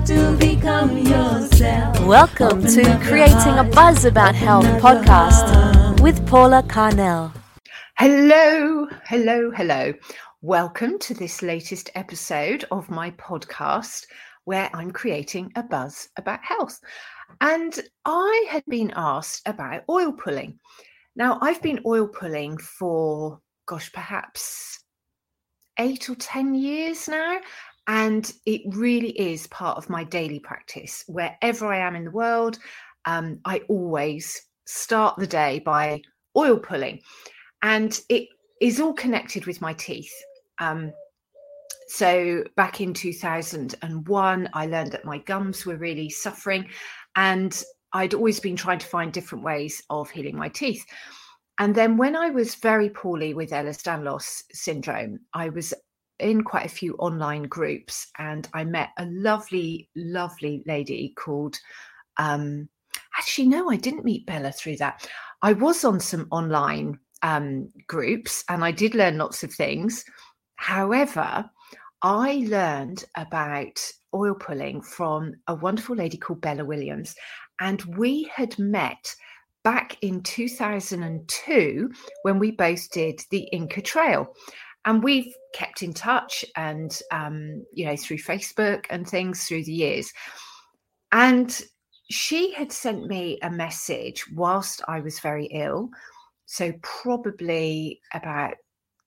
have to become yourself. Welcome Open to Creating a Buzz About Health open up podcast with Paula Carnell. Hello, hello, hello. Welcome to this latest episode of my podcast where I'm creating a buzz about health. And I had been asked about oil pulling. Now, I've been oil pulling for, gosh, perhaps eight or 10 years now. And it really is part of my daily practice. Wherever I am in the world, um, I always start the day by oil pulling. And it is all connected with my teeth. Um, so back in 2001, I learned that my gums were really suffering, and I'd always been trying to find different ways of healing my teeth. And then when I was very poorly with Ehlers-Danlos syndrome, I was in quite a few online groups, and I met a lovely, lovely lady called. Um, actually, no, I didn't meet Bella through that. I was on some online um, groups, and I did learn lots of things. However, I learned about oil pulling from a wonderful lady called Bella Williams, and we had met back in 2002 when we both did the Inca Trail. And we've kept in touch and, um, you know, through Facebook and things through the years. And she had sent me a message whilst I was very ill. So, probably about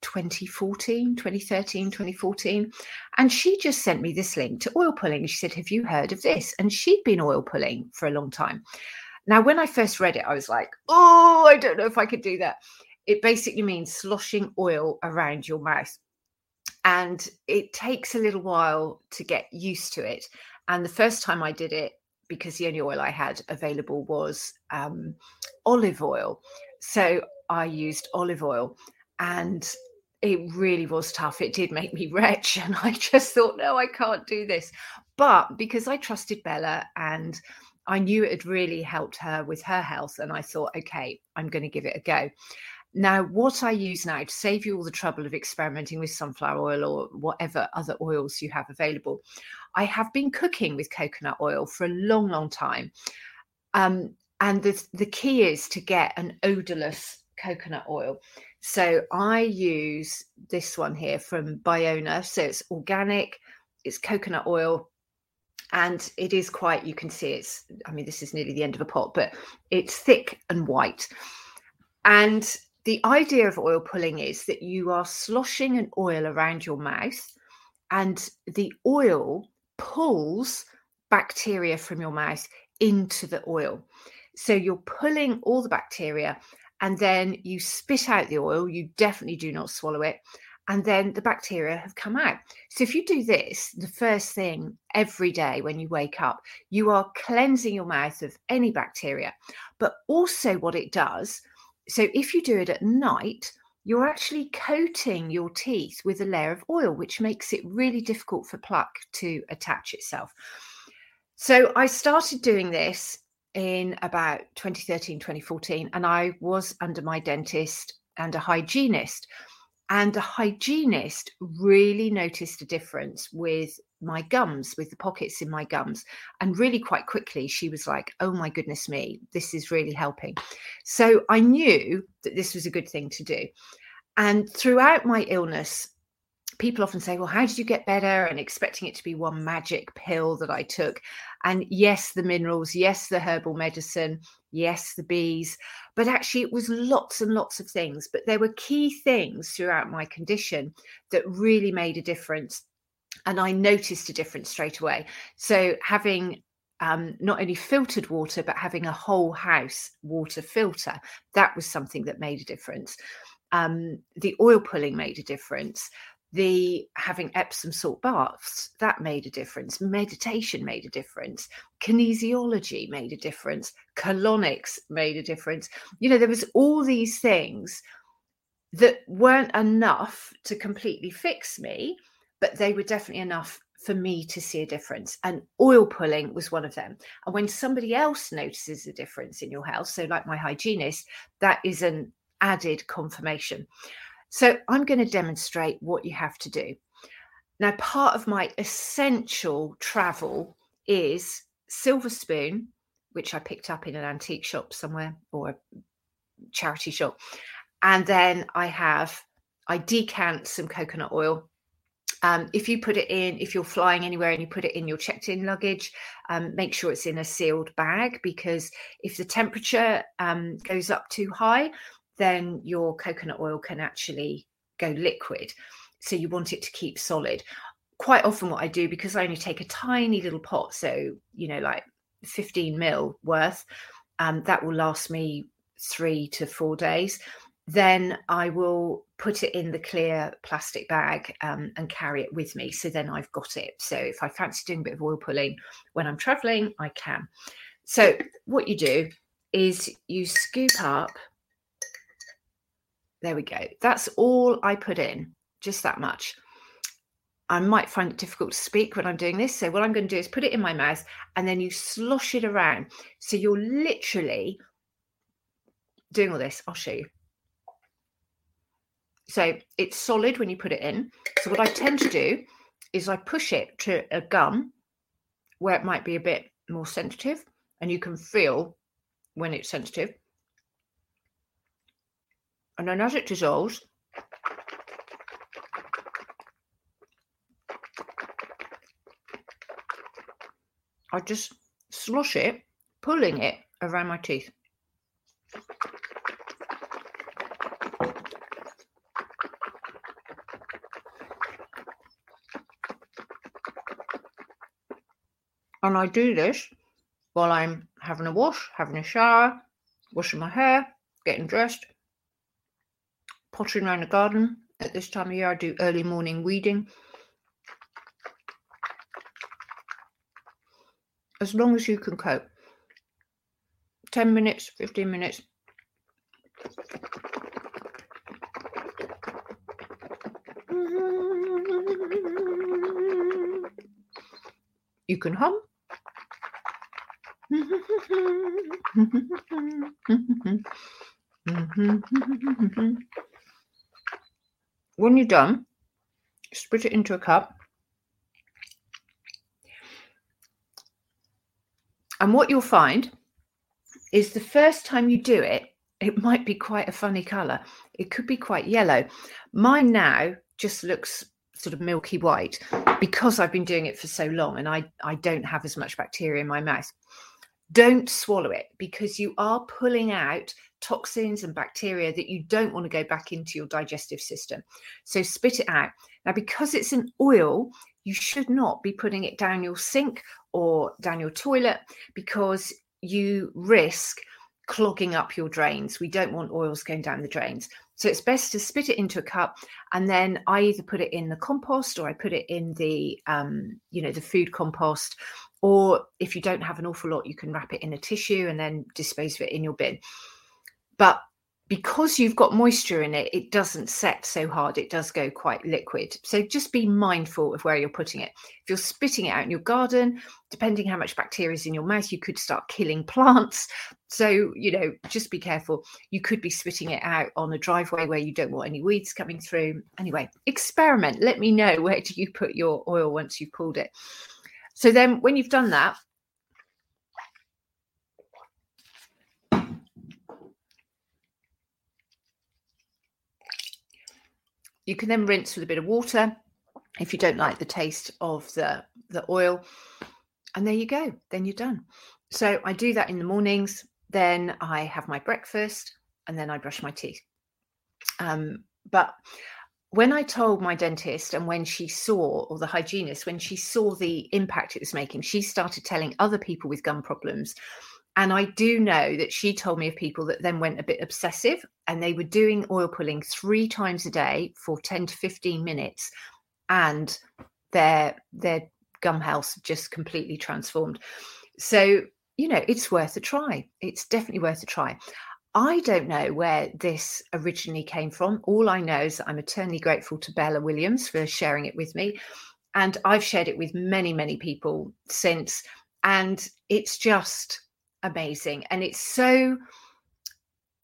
2014, 2013, 2014. And she just sent me this link to oil pulling. She said, Have you heard of this? And she'd been oil pulling for a long time. Now, when I first read it, I was like, Oh, I don't know if I could do that. It basically means sloshing oil around your mouth. And it takes a little while to get used to it. And the first time I did it, because the only oil I had available was um, olive oil. So I used olive oil and it really was tough. It did make me retch. And I just thought, no, I can't do this. But because I trusted Bella and I knew it had really helped her with her health, and I thought, okay, I'm going to give it a go. Now, what I use now to save you all the trouble of experimenting with sunflower oil or whatever other oils you have available, I have been cooking with coconut oil for a long, long time. Um, and the, the key is to get an odorless coconut oil. So I use this one here from Biona. So it's organic, it's coconut oil, and it is quite, you can see it's, I mean, this is nearly the end of a pot, but it's thick and white. And the idea of oil pulling is that you are sloshing an oil around your mouth, and the oil pulls bacteria from your mouth into the oil. So you're pulling all the bacteria and then you spit out the oil. You definitely do not swallow it. And then the bacteria have come out. So if you do this the first thing every day when you wake up, you are cleansing your mouth of any bacteria. But also, what it does so if you do it at night, you're actually coating your teeth with a layer of oil, which makes it really difficult for plaque to attach itself. So I started doing this in about 2013, 2014, and I was under my dentist and a hygienist. And the hygienist really noticed a difference with my gums, with the pockets in my gums. And really, quite quickly, she was like, Oh my goodness me, this is really helping. So I knew that this was a good thing to do. And throughout my illness, people often say, Well, how did you get better? And expecting it to be one magic pill that I took. And yes, the minerals, yes, the herbal medicine, yes, the bees. But actually, it was lots and lots of things. But there were key things throughout my condition that really made a difference. And I noticed a difference straight away. So, having um, not only filtered water, but having a whole house water filter, that was something that made a difference. Um, the oil pulling made a difference the having Epsom salt baths that made a difference. Meditation made a difference. Kinesiology made a difference. Colonics made a difference. You know, there was all these things that weren't enough to completely fix me, but they were definitely enough for me to see a difference. And oil pulling was one of them. And when somebody else notices a difference in your health, so like my hygienist, that is an added confirmation. So I'm going to demonstrate what you have to do. Now, part of my essential travel is silver spoon, which I picked up in an antique shop somewhere or a charity shop. And then I have, I decant some coconut oil. Um, if you put it in, if you're flying anywhere and you put it in your checked in luggage, um, make sure it's in a sealed bag because if the temperature um, goes up too high, then your coconut oil can actually go liquid. So you want it to keep solid. Quite often, what I do, because I only take a tiny little pot, so, you know, like 15 mil worth, um, that will last me three to four days. Then I will put it in the clear plastic bag um, and carry it with me. So then I've got it. So if I fancy doing a bit of oil pulling when I'm traveling, I can. So what you do is you scoop up. There we go. That's all I put in, just that much. I might find it difficult to speak when I'm doing this. So, what I'm going to do is put it in my mouth and then you slosh it around. So, you're literally doing all this. I'll show you. So, it's solid when you put it in. So, what I tend to do is I push it to a gum where it might be a bit more sensitive, and you can feel when it's sensitive. And then as it dissolves, I just slosh it, pulling it around my teeth. And I do this while I'm having a wash, having a shower, washing my hair, getting dressed, pottering around the garden. At this time of year, I do early morning weeding. as long as you can cope. 10 minutes, 15 minutes. You can hum. when you're done, split it into a cup And what you'll find is the first time you do it, it might be quite a funny color. It could be quite yellow. Mine now just looks sort of milky white because I've been doing it for so long and I, I don't have as much bacteria in my mouth. Don't swallow it because you are pulling out toxins and bacteria that you don't want to go back into your digestive system. So spit it out. Now, because it's an oil, you should not be putting it down your sink or down your toilet because you risk clogging up your drains. We don't want oils going down the drains. So it's best to spit it into a cup and then I either put it in the compost or I put it in the um, you know, the food compost. Or if you don't have an awful lot, you can wrap it in a tissue and then dispose of it in your bin. But because you've got moisture in it, it doesn't set so hard. It does go quite liquid. So just be mindful of where you're putting it. If you're spitting it out in your garden, depending how much bacteria is in your mouth, you could start killing plants. So, you know, just be careful. You could be spitting it out on a driveway where you don't want any weeds coming through. Anyway, experiment. Let me know where do you put your oil once you've pulled it. So then when you've done that, You can then rinse with a bit of water if you don't like the taste of the, the oil. And there you go. Then you're done. So I do that in the mornings. Then I have my breakfast and then I brush my teeth. Um, but when I told my dentist and when she saw, or the hygienist, when she saw the impact it was making, she started telling other people with gum problems and I do know that she told me of people that then went a bit obsessive and they were doing oil pulling three times a day for 10 to 15 minutes and their their gum health just completely transformed. So, you know, it's worth a try. It's definitely worth a try. I don't know where this originally came from. All I know is that I'm eternally grateful to Bella Williams for sharing it with me. And I've shared it with many, many people since. And it's just amazing and it's so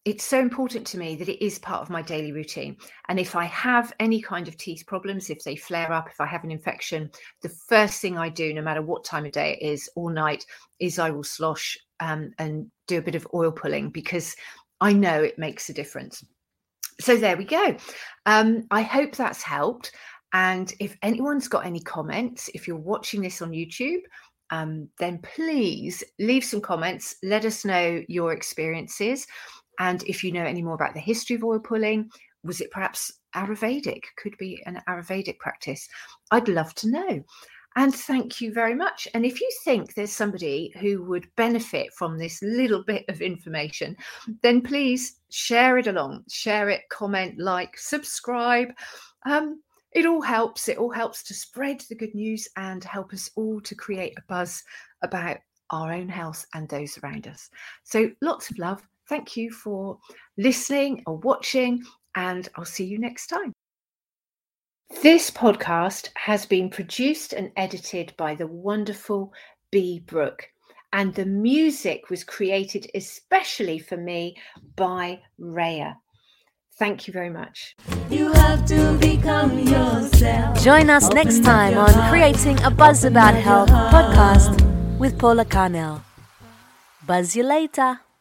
it's so important to me that it is part of my daily routine. And if I have any kind of teeth problems, if they flare up, if I have an infection, the first thing I do, no matter what time of day it is, all night, is I will slosh um, and do a bit of oil pulling because I know it makes a difference. So there we go. Um, I hope that's helped. And if anyone's got any comments, if you're watching this on YouTube, um, then please leave some comments. Let us know your experiences. And if you know any more about the history of oil pulling, was it perhaps Ayurvedic? Could be an Ayurvedic practice. I'd love to know. And thank you very much. And if you think there's somebody who would benefit from this little bit of information, then please share it along, share it, comment, like, subscribe. Um, it all helps. It all helps to spread the good news and help us all to create a buzz about our own health and those around us. So lots of love. Thank you for listening or watching, and I'll see you next time. This podcast has been produced and edited by the wonderful Bee Brook, and the music was created especially for me by Raya. Thank you very much. You have to become yourself. Join us next time on Creating a Buzz About Health podcast with Paula Carnell. Buzz you later.